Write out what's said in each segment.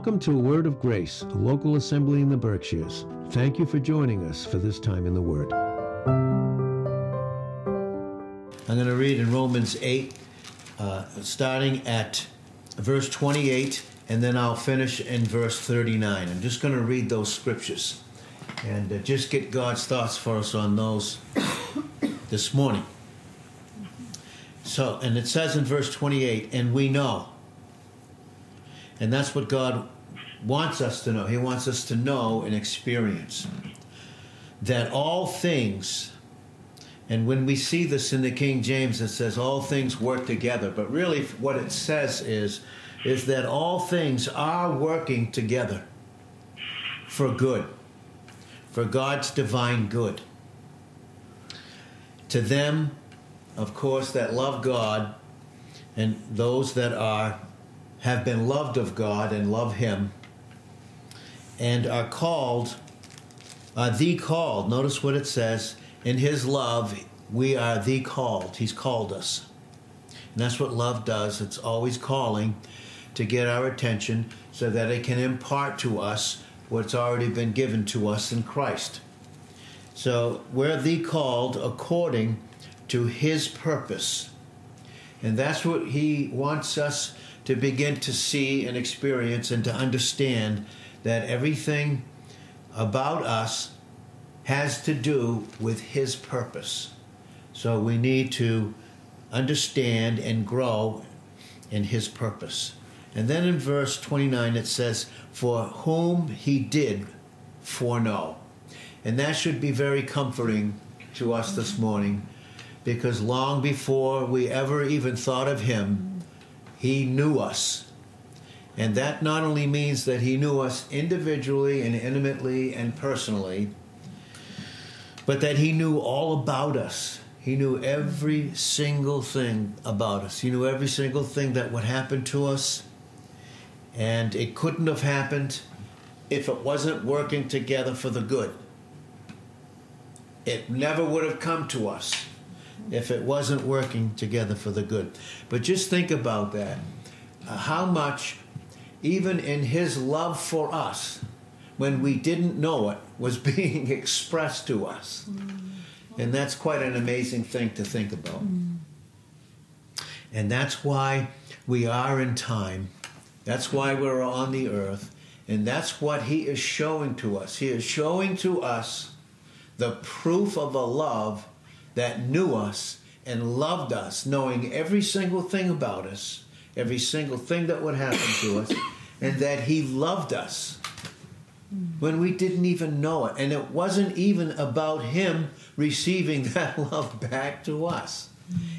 Welcome to A Word of Grace, a local assembly in the Berkshires. Thank you for joining us for this time in the Word. I'm going to read in Romans 8, uh, starting at verse 28, and then I'll finish in verse 39. I'm just going to read those scriptures and uh, just get God's thoughts for us on those this morning. So, and it says in verse 28, and we know. And that's what God wants us to know. He wants us to know and experience that all things, and when we see this in the King James, it says all things work together. But really, what it says is, is that all things are working together for good, for God's divine good. To them, of course, that love God and those that are have been loved of God and love Him and are called, uh, the called. Notice what it says in His love, we are the called. He's called us. And that's what love does. It's always calling to get our attention so that it can impart to us what's already been given to us in Christ. So we're the called according to His purpose. And that's what He wants us to begin to see and experience and to understand that everything about us has to do with His purpose. So we need to understand and grow in His purpose. And then in verse 29 it says, For whom He did foreknow. And that should be very comforting to us this morning because long before we ever even thought of Him, He knew us. And that not only means that He knew us individually and intimately and personally, but that He knew all about us. He knew every single thing about us. He knew every single thing that would happen to us. And it couldn't have happened if it wasn't working together for the good. It never would have come to us if it wasn't working together for the good. But just think about that. Uh, how much, even in His love for us, when we didn't know it, was being expressed to us. And that's quite an amazing thing to think about. And that's why we are in time. That's why we're on the earth. And that's what He is showing to us. He is showing to us the proof of a love that knew us and loved us, knowing every single thing about us, every single thing that would happen to us, and that He loved us when we didn't even know it. And it wasn't even about Him receiving that love back to us.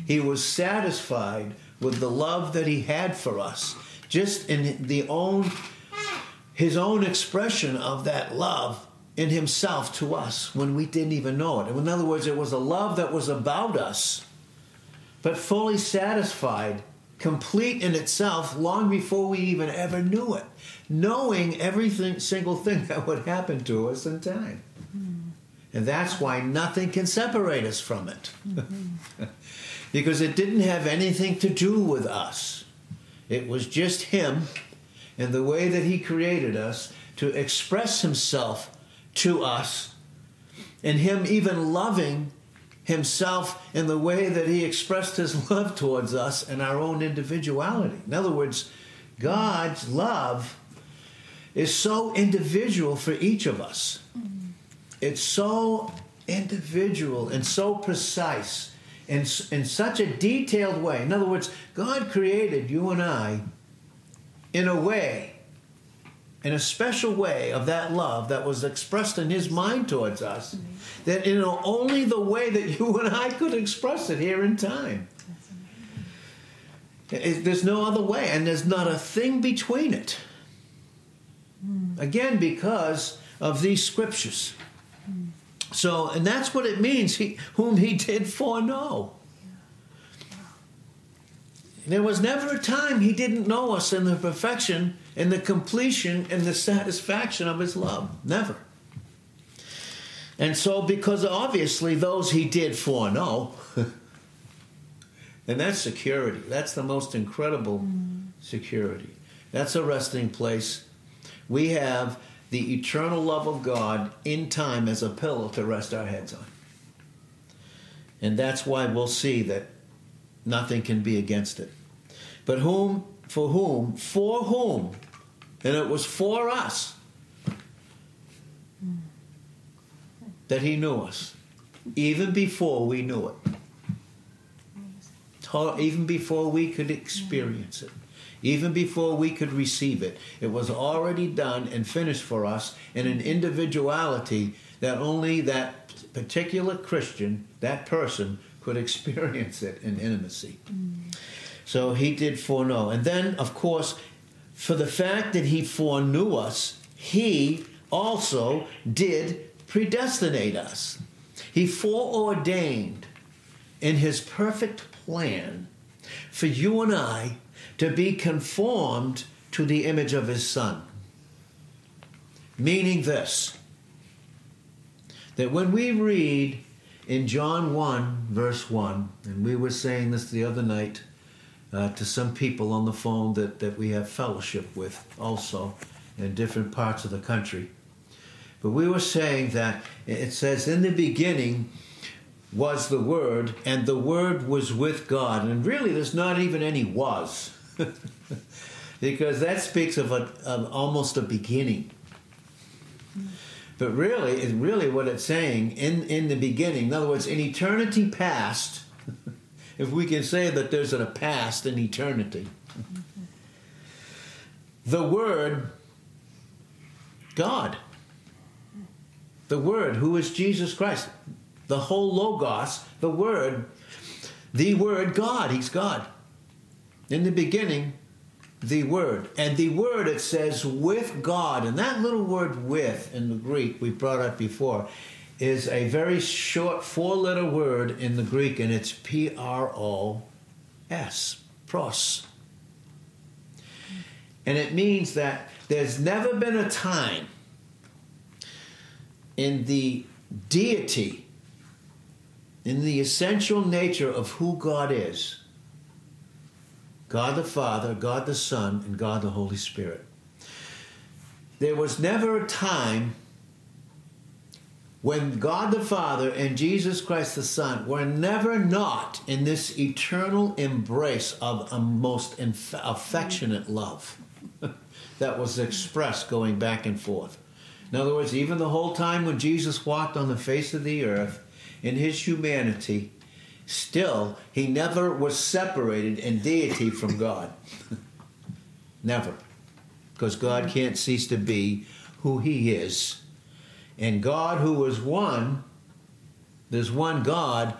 He was satisfied with the love that He had for us, just in the own his own expression of that love in himself to us when we didn't even know it. In other words, it was a love that was about us, but fully satisfied, complete in itself, long before we even ever knew it, knowing every single thing that would happen to us in time. Hmm. And that's why nothing can separate us from it. Mm-hmm. because it didn't have anything to do with us. It was just Him and the way that He created us to express Himself to us, and Him even loving Himself in the way that He expressed His love towards us and our own individuality. In other words, God's love is so individual for each of us. It's so individual and so precise in, in such a detailed way. In other words, God created you and I in a way, in a special way of that love that was expressed in His mind towards us, that in only the way that you and I could express it here in time. It- There's no other way, and there's not a thing between it. Hmm. Again, because of these scriptures. Hmm. So, and that's what it means, he, whom he did foreknow. There was never a time he didn't know us in the perfection, in the completion, and the satisfaction of his love. Never. And so, because obviously those he did foreknow, and that's security. That's the most incredible mm. security. That's a resting place we have the eternal love of God in time as a pillow to rest our heads on. And that's why we'll see that nothing can be against it. But whom, for whom, for whom, and it was for us that he knew us, even before we knew it, even before we could experience it, even before we could receive it. It was already done and finished for us in an individuality that only that particular Christian, that person, could experience it in intimacy. Mm. So he did foreknow. And then, of course, for the fact that he foreknew us, he also did predestinate us. He foreordained in his perfect plan for you and I to be conformed to the image of his son. Meaning this that when we read in John 1, verse 1, and we were saying this the other night uh, to some people on the phone that, that we have fellowship with also in different parts of the country. But we were saying that it says, In the beginning was the Word, and the Word was with God. And really, there's not even any was, because that speaks of, a, of almost a beginning. But really, really what it's saying in, in the beginning. In other words, in eternity past, if we can say that there's a past and eternity. The Word, God. The Word, who is Jesus Christ. The whole Logos, the Word, the Word, God. He's God. In the beginning, the Word. And the Word, it says, with God. And that little word with in the Greek we brought up before is a very short four letter word in the Greek, and it's P R O S, pros. And it means that there's never been a time in the deity, in the essential nature of who God is God the Father, God the Son, and God the Holy Spirit. There was never a time when God the Father and Jesus Christ the Son were never not in this eternal embrace of a most inf- affectionate love that was expressed going back and forth. In other words, even the whole time when Jesus walked on the face of the earth in his humanity, still he never was separated in deity from God. never. Because God can't cease to be who he is and God, who was one, there's one God,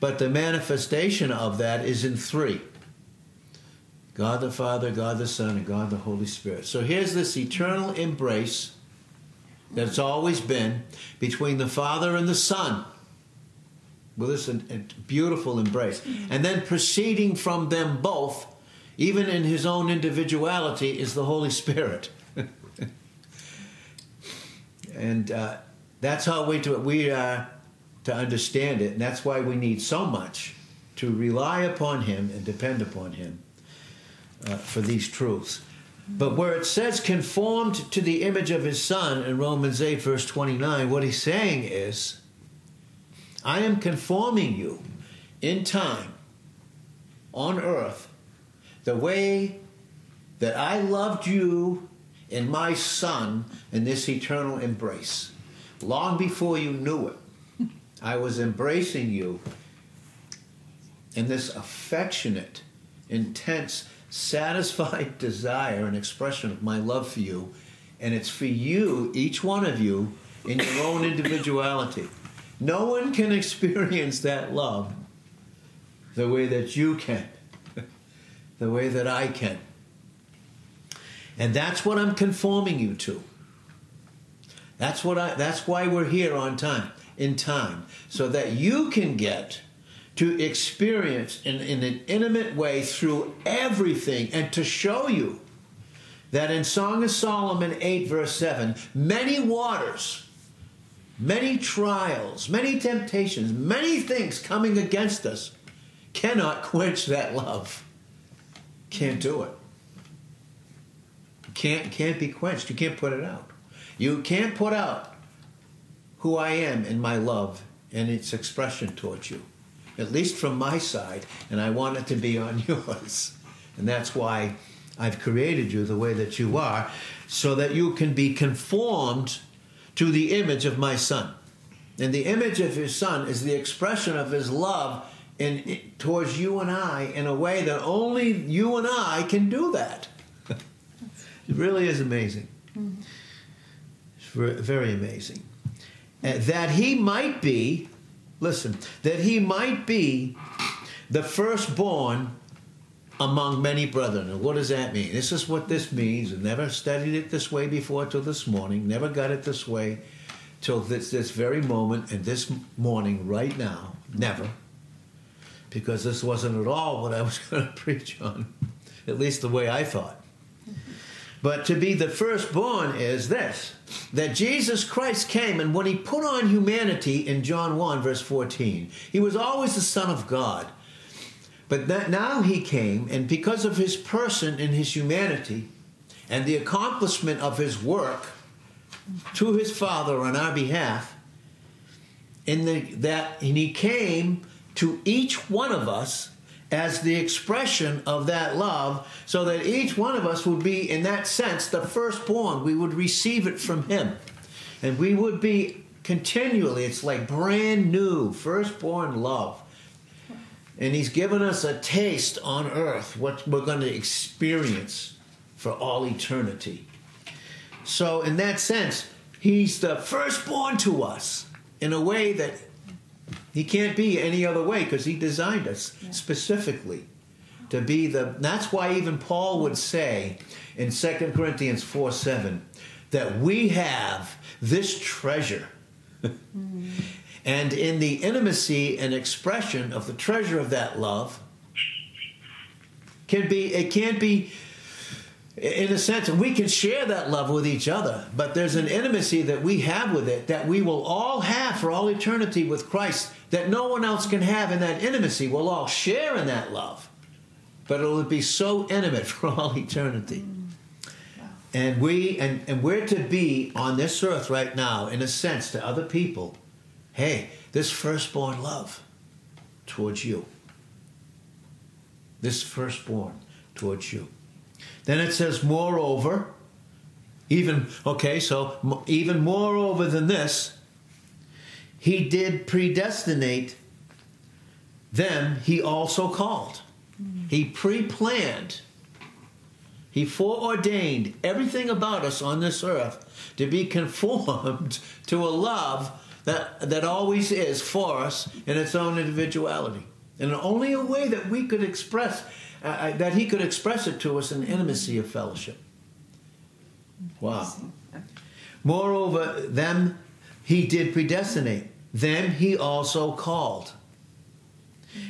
but the manifestation of that is in three God the Father, God the Son, and God the Holy Spirit. So here's this eternal embrace that's always been between the Father and the Son. Well, this is a beautiful embrace. Mm-hmm. And then proceeding from them both, even in his own individuality, is the Holy Spirit. And uh, that's how we. We uh, to understand it, and that's why we need so much to rely upon Him and depend upon Him uh, for these truths. But where it says conformed to the image of His Son in Romans 8, verse 29, what He's saying is, I am conforming you in time on earth the way that I loved you in my Son in this eternal embrace long before you knew it, I was embracing you in this affectionate, intense, satisfied desire and expression of my love for you. And it's for you, each one of you, in your own individuality. No one can experience that love the way that you can, the way that I can. And that's what I'm conforming you to. That's what I that's why we're here on time, in time, so that you can get to experience in, in an intimate way through everything and to show you that in Song of Solomon 8, verse 7, many waters, many trials, many temptations, many things coming against us cannot quench that love. Can't do it. Can't can't be quenched. You can't put it out. You can't put out who I am in my love and its expression towards you, at least from my side, and I want it to be on yours. And that's why I've created you the way that you are, so that you can be conformed to the image of my Son. And the image of his Son is the expression of his love in, towards you and I in a way that only you and I can do that. It really is amazing. Mm-hmm. It's very amazing. Uh, that he might be, listen, that he might be the firstborn among many brethren. And what does that mean? This is what this means. I never studied it this way before till this morning, never got it this way till this, this very moment and this morning, right now. Never. Because this wasn't at all what I was going to preach on, at least the way I thought. But to be the firstborn is this that Jesus Christ came, and when he put on humanity in John 1, verse 14, he was always the Son of God. But now he came, and because of his person and his humanity and the accomplishment of his work to his Father on our behalf, in the, that and he came to each one of us as the expression of that love, so that each one of us would be, in that sense, the firstborn. We would receive it from him. And we would be continually, it's like brand new, firstborn love. And he's given us a taste on earth, what we're going to experience for all eternity. So, in that sense, he's the firstborn to us in a way that he can't be any other way because he designed us yeah. specifically to be the. That's why even Paul would say in 2 Corinthians 4 7 that we have this treasure. Mm-hmm. and in the intimacy and expression of the treasure of that love, can be it can't be in a sense we can share that love with each other but there's an intimacy that we have with it that we will all have for all eternity with christ that no one else can have in that intimacy. We'll all share in that love. But it'll be so intimate for all eternity. Mm. And we and, and we're to be on this earth right now in a sense to other people hey this firstborn love towards you. This firstborn towards you. Then it says, moreover, even, okay, so even moreover than this, he did predestinate them, he also called. He pre planned, he foreordained everything about us on this earth to be conformed to a love that, that always is for us in its own individuality. And only a way that we could express uh, uh, that he could express it to us in intimacy of fellowship. Wow. Moreover, them he did predestinate, them he also called.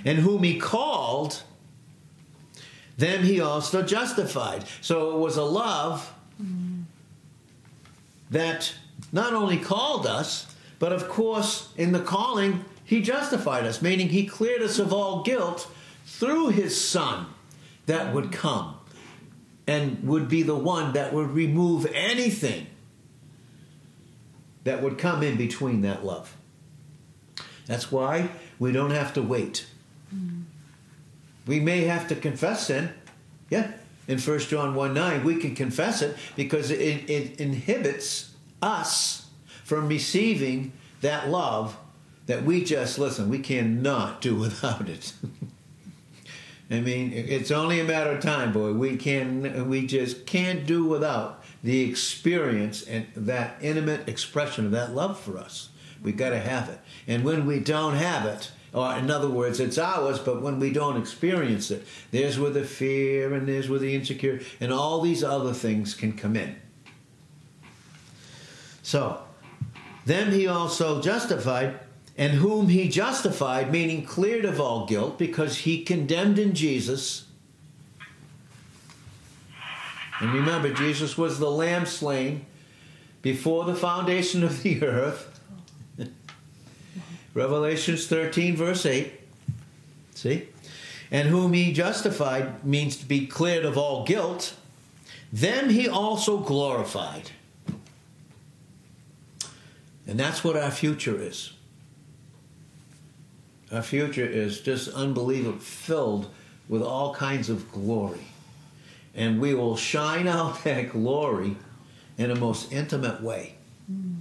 And whom he called, them he also justified. So it was a love that not only called us, but of course, in the calling, he justified us, meaning he cleared us of all guilt through his son that would come and would be the one that would remove anything that would come in between that love. That's why we don't have to wait. Mm. We may have to confess sin. Yeah. In 1 John 1 9, we can confess it because it, it inhibits us from receiving that love that we just, listen, we cannot do without it. I mean, it's only a matter of time, boy. We can, we just can't do without the experience and that intimate expression of that love for us. We got to have it. And when we don't have it, or in other words, it's ours, but when we don't experience it, there's where the fear and there's where the insecure and all these other things can come in. So, then he also justified and whom he justified, meaning cleared of all guilt, because he condemned in Jesus. And remember, Jesus was the lamb slain before the foundation of the earth. Revelations 13, verse 8. See? And whom he justified means to be cleared of all guilt. them he also glorified. And that's what our future is. Our future is just unbelievable, filled with all kinds of glory. And we will shine out that glory in a most intimate way. Mm.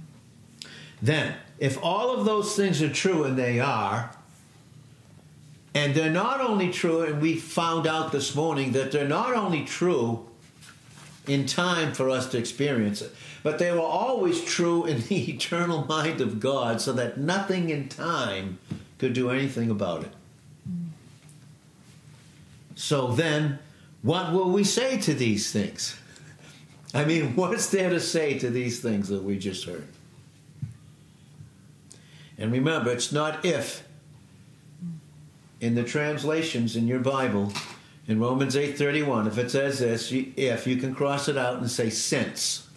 Then, if all of those things are true, and they are, and they're not only true, and we found out this morning that they're not only true in time for us to experience it, but they were always true in the eternal mind of God, so that nothing in time could do anything about it. So then, what will we say to these things? I mean, what's there to say to these things that we just heard? And remember, it's not if. In the translations in your Bible, in Romans 8:31, if it says this, if you can cross it out and say since,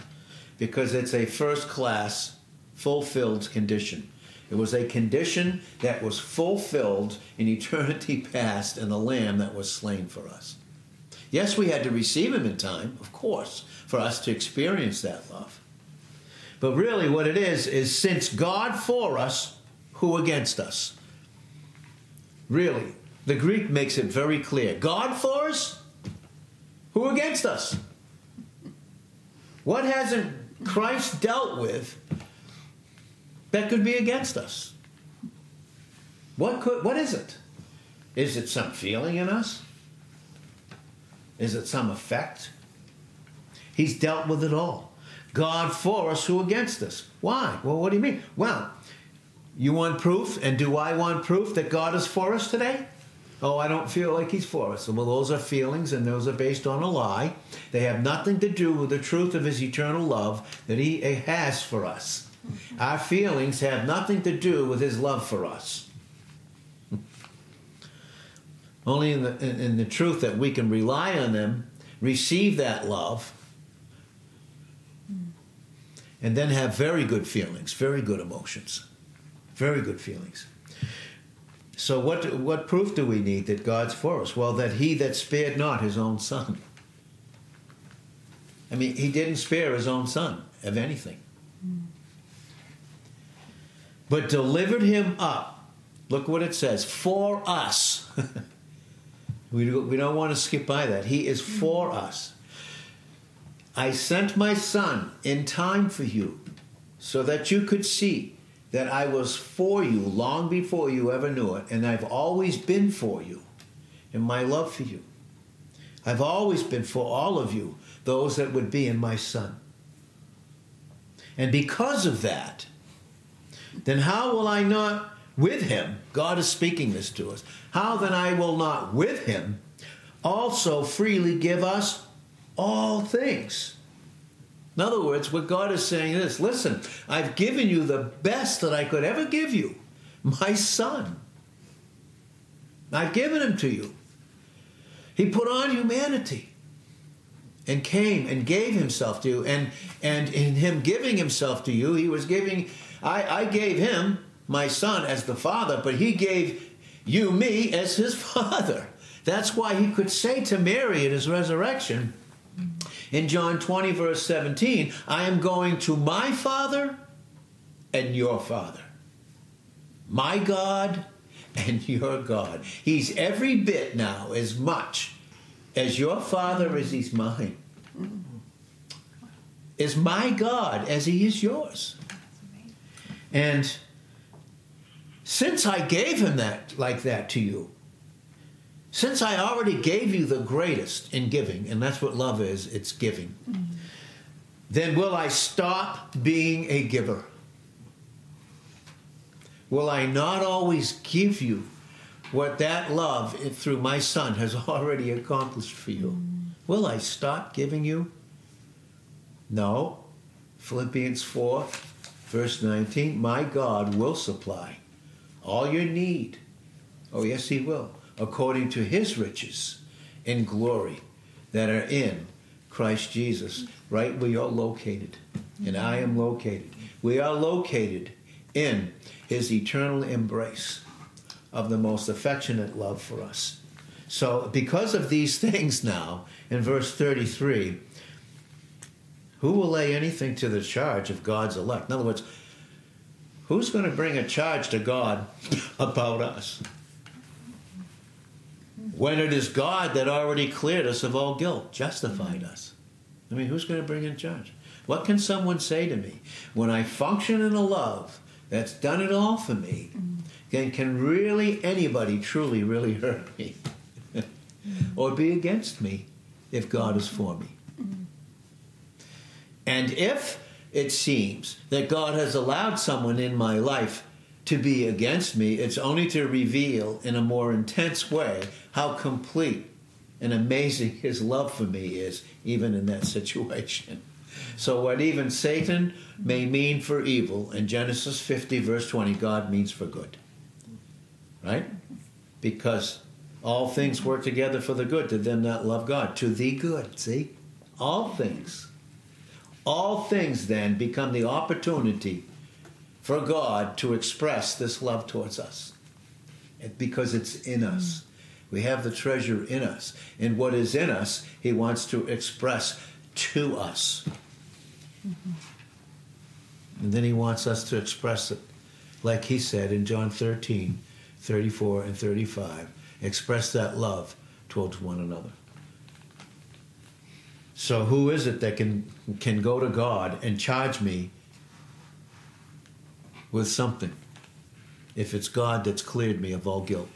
because it's a first class fulfilled condition. It was a condition that was fulfilled in eternity past in the Lamb that was slain for us. Yes, we had to receive Him in time, of course, for us to experience that love. But really, what it is, is since God for us, who against us? Really, the Greek makes it very clear God for us, who against us? What hasn't Christ dealt with that could be against us? What could what is it? Is it some feeling in us? Is it some effect? He's dealt with it all. God for us, who against us? Why? Well, what do you mean? Well, you want proof, and do I want proof that God is for us today? Oh, I don't feel like he's for us. Well, those are feelings and those are based on a lie. They have nothing to do with the truth of his eternal love that he has for us. Our feelings have nothing to do with his love for us. Only in the, in, in the truth that we can rely on them, receive that love, and then have very good feelings, very good emotions, very good feelings. So, what, what proof do we need that God's for us? Well, that He that spared not His own Son. I mean, He didn't spare His own Son of anything, but delivered Him up. Look what it says for us. we, we don't want to skip by that. He is for us. I sent my Son in time for you so that you could see that I was for you long before you ever knew it, and I've always been for you in my love for you. I've always been for all of you, those that would be in my Son. And because of that, then how will I not with him? God is speaking this to us. How then I will not with him also freely give us all things? In other words, what God is saying is listen, I've given you the best that I could ever give you my son. I've given him to you. He put on humanity and came and gave himself to you. And, and in him giving himself to you, he was giving, I, I gave him, my son, as the father, but he gave you, me, as his father. That's why he could say to Mary at his resurrection, in John 20, verse 17, I am going to my Father and your Father, my God and your God. He's every bit now as much as your Father as He's mine. Is my God as He is yours. And since I gave Him that like that to you, since I already gave you the greatest in giving, and that's what love is it's giving, mm-hmm. then will I stop being a giver? Will I not always give you what that love through my son has already accomplished for you? Mm. Will I stop giving you? No. Philippians 4, verse 19 My God will supply all your need. Oh, yes, He will according to his riches in glory that are in Christ Jesus, right where you're located. And I am located. We are located in his eternal embrace of the most affectionate love for us. So, because of these things now, in verse 33, Who will lay anything to the charge of God's elect? In other words, who's going to bring a charge to God about us? When it is God that already cleared us of all guilt, justified us. I mean, who's going to bring in charge? What can someone say to me when I function in a love that's done it all for me? Mm-hmm. Then can really anybody truly, really hurt me or be against me if God is for me? Mm-hmm. And if it seems that God has allowed someone in my life to be against me, it's only to reveal in a more intense way how complete and amazing his love for me is, even in that situation. So, what even Satan may mean for evil, in Genesis 50, verse 20, God means for good. Right? Because all things work together for the good to them that love God, to the good. See? All things. All things then become the opportunity for God to express this love towards us because it's in us. We have the treasure in us. And what is in us, He wants to express to us. Mm-hmm. And then He wants us to express it, like He said in John 13 34 and 35. Express that love towards one another. So who is it that can can go to God and charge me with something if it's God that's cleared me of all guilt?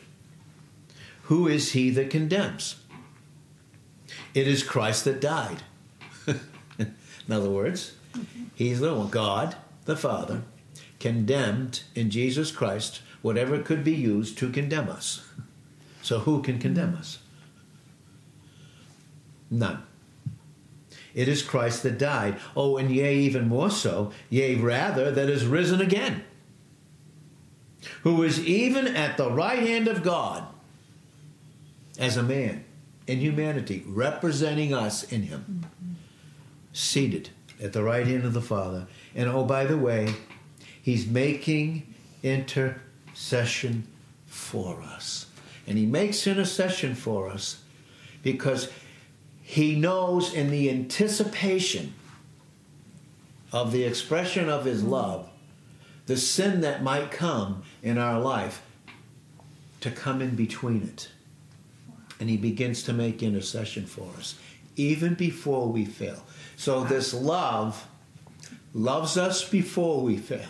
Who is he that condemns? It is Christ that died. in other words, he's the one, God, the Father, condemned in Jesus Christ whatever could be used to condemn us. So who can condemn us? None. It is Christ that died. Oh, and yea, even more so, yea, rather, that is risen again, who is even at the right hand of God as a man in humanity, representing us in Him, mm-hmm. seated at the right hand of the Father. And oh, by the way, He's making intercession for us. And He makes intercession for us because he knows in the anticipation of the expression of his love the sin that might come in our life to come in between it. And he begins to make intercession for us, even before we fail. So this love loves us before we fail,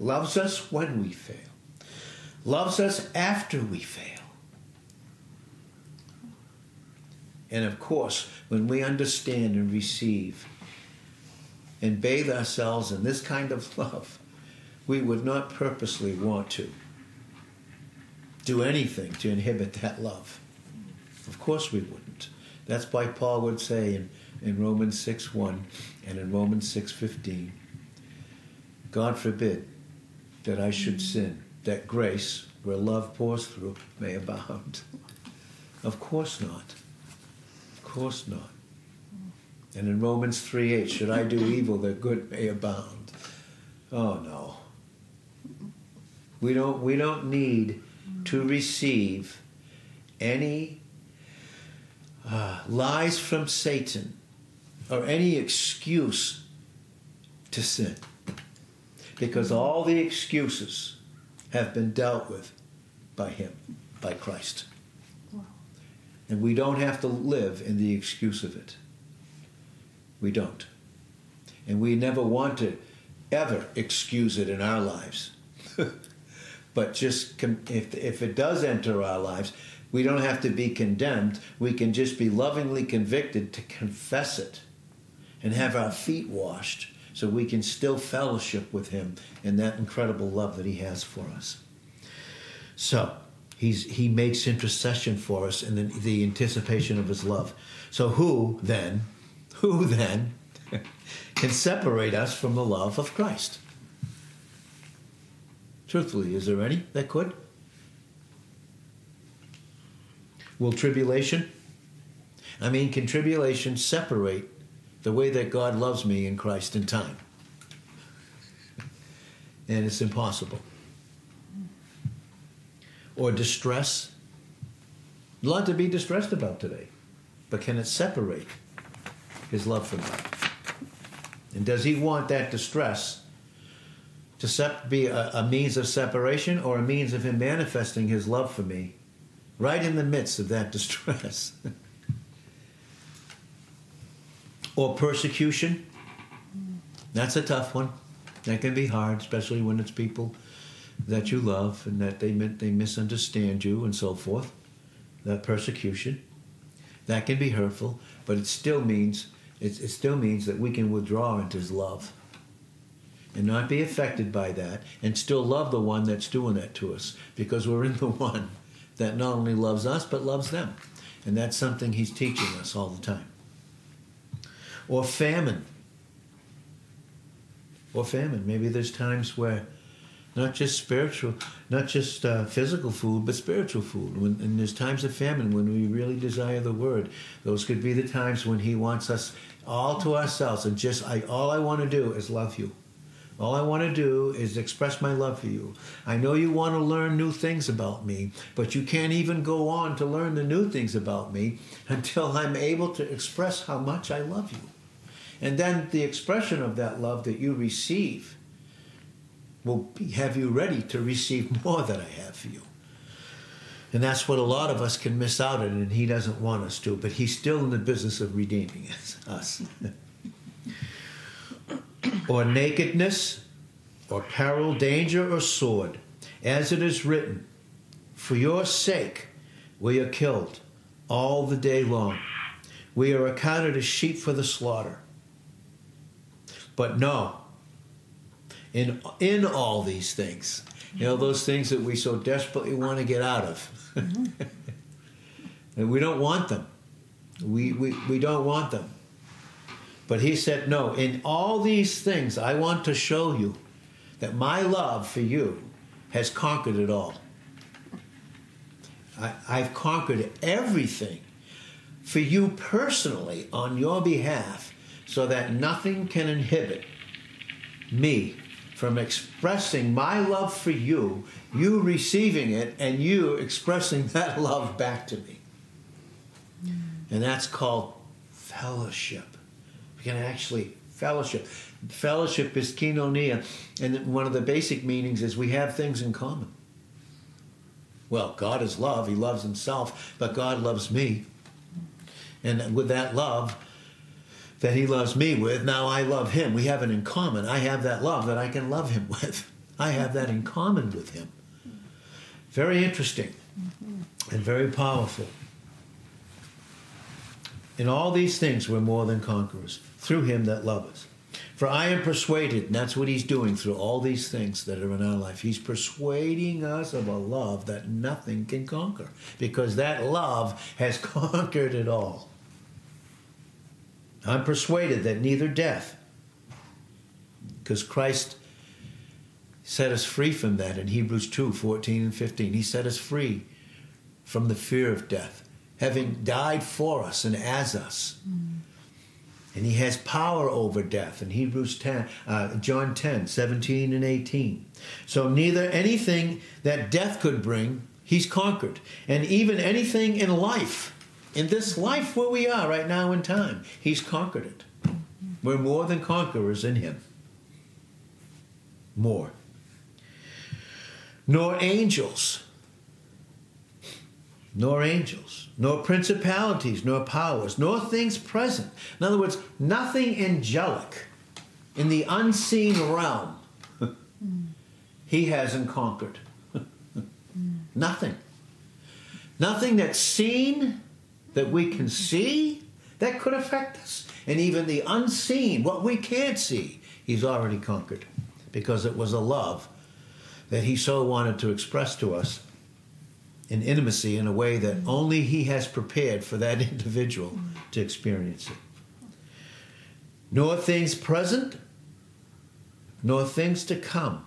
loves us when we fail, loves us after we fail. And of course, when we understand and receive and bathe ourselves in this kind of love, we would not purposely want to do anything to inhibit that love. Of course we wouldn't. That's why Paul would say in, in Romans 6 1 and in Romans 6 15, God forbid that I should sin, that grace, where love pours through, may abound. Of course not course not. And in Romans 3 8, should I do evil that good may abound? Oh no. We don't, we don't need to receive any uh, lies from Satan or any excuse to sin. Because all the excuses have been dealt with by Him, by Christ. And we don't have to live in the excuse of it. We don't. And we never want to ever excuse it in our lives. but just if, if it does enter our lives, we don't have to be condemned. We can just be lovingly convicted to confess it and have our feet washed so we can still fellowship with Him in that incredible love that He has for us. So, He's, he makes intercession for us in the, the anticipation of his love. So, who then, who then can separate us from the love of Christ? Truthfully, is there any that could? Will tribulation? I mean, can tribulation separate the way that God loves me in Christ in time? And it's impossible or distress. A lot to be distressed about today. But can it separate his love for me? And does he want that distress to sep- be a, a means of separation or a means of him manifesting his love for me right in the midst of that distress? or persecution? That's a tough one. That can be hard, especially when it's people that you love and that they they misunderstand you and so forth. That persecution, that can be hurtful, but it still means it, it still means that we can withdraw into His love and not be affected by that, and still love the one that's doing that to us because we're in the one that not only loves us but loves them, and that's something He's teaching us all the time. Or famine or famine. Maybe there's times where not just spiritual, not just uh, physical food, but spiritual food. When, and there's times of famine when we really desire the Word. Those could be the times when He wants us all to ourselves and just, I, all I want to do is love you. All I want to do is express my love for you. I know you want to learn new things about me, but you can't even go on to learn the new things about me until I'm able to express how much I love you. And then the expression of that love that you receive will have you ready to receive more than I have for you. And that's what a lot of us can miss out on, and he doesn't want us to, but he's still in the business of redeeming us. or nakedness, or peril, danger, or sword, as it is written, For your sake we are killed all the day long. We are accounted as sheep for the slaughter. But no, in, in all these things, you know, those things that we so desperately want to get out of. Mm-hmm. and we don't want them. We, we, we don't want them. But he said, No, in all these things, I want to show you that my love for you has conquered it all. I, I've conquered everything for you personally on your behalf so that nothing can inhibit me from expressing my love for you, you receiving it, and you expressing that love back to me. And that's called fellowship. We can actually fellowship. Fellowship is koinonia, and one of the basic meanings is we have things in common. Well, God is love, He loves Himself, but God loves me. And with that love, that he loves me with, now I love him. We have it in common. I have that love that I can love him with. I have that in common with him. Very interesting mm-hmm. and very powerful. In all these things, we're more than conquerors through him that loves us. For I am persuaded, and that's what he's doing through all these things that are in our life. He's persuading us of a love that nothing can conquer, because that love has conquered it all. I'm persuaded that neither death, because Christ set us free from that in Hebrews 2 14 and 15. He set us free from the fear of death, having died for us and as us. Mm. And he has power over death in Hebrews 10, uh, John 10, 17 and 18. So neither anything that death could bring, he's conquered. And even anything in life in this life where we are right now in time, He's conquered it. We're more than conquerors in Him. More. Nor angels, nor angels, nor principalities, nor powers, nor things present. In other words, nothing angelic in the unseen realm he hasn't conquered. Nothing. Nothing that's seen that we can see that could affect us. And even the unseen, what we can't see, he's already conquered because it was a love that he so wanted to express to us in intimacy in a way that only he has prepared for that individual to experience it. Nor things present, nor things to come,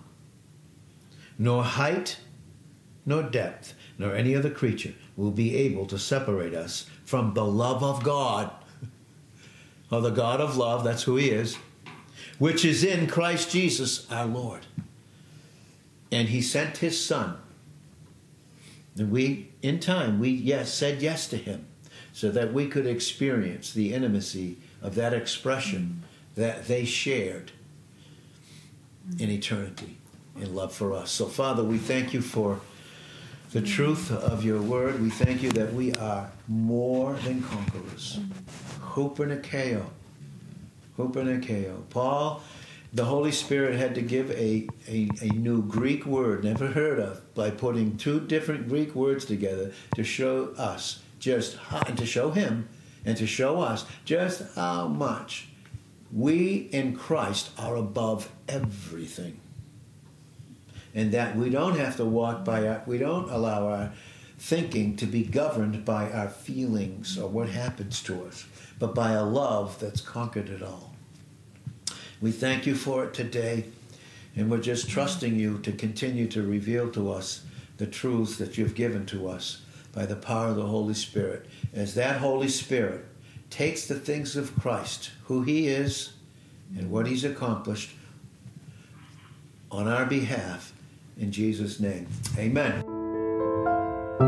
nor height, nor depth, nor any other creature will be able to separate us from the love of God, or the God of love, that's who He is, which is in Christ Jesus our Lord. And He sent His Son. And we, in time, we yes said yes to Him, so that we could experience the intimacy of that expression that they shared in eternity in love for us. So, Father, we thank you for the truth of your word. We thank you that we are more than conquerors. Hupernikeo. Hupernikeo. Paul, the Holy Spirit had to give a, a, a new Greek word, never heard of, by putting two different Greek words together to show us just how, and to show him and to show us just how much we in Christ are above everything. And that we don't have to walk by our, we don't allow our thinking to be governed by our feelings or what happens to us, but by a love that's conquered it all. We thank you for it today, and we're just trusting you to continue to reveal to us the truths that you've given to us by the power of the Holy Spirit. As that Holy Spirit takes the things of Christ, who he is and what he's accomplished, on our behalf, in Jesus' name. Amen.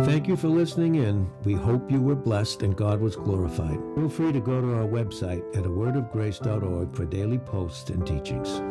Thank you for listening in. We hope you were blessed and God was glorified. Feel free to go to our website at awordofgrace.org for daily posts and teachings.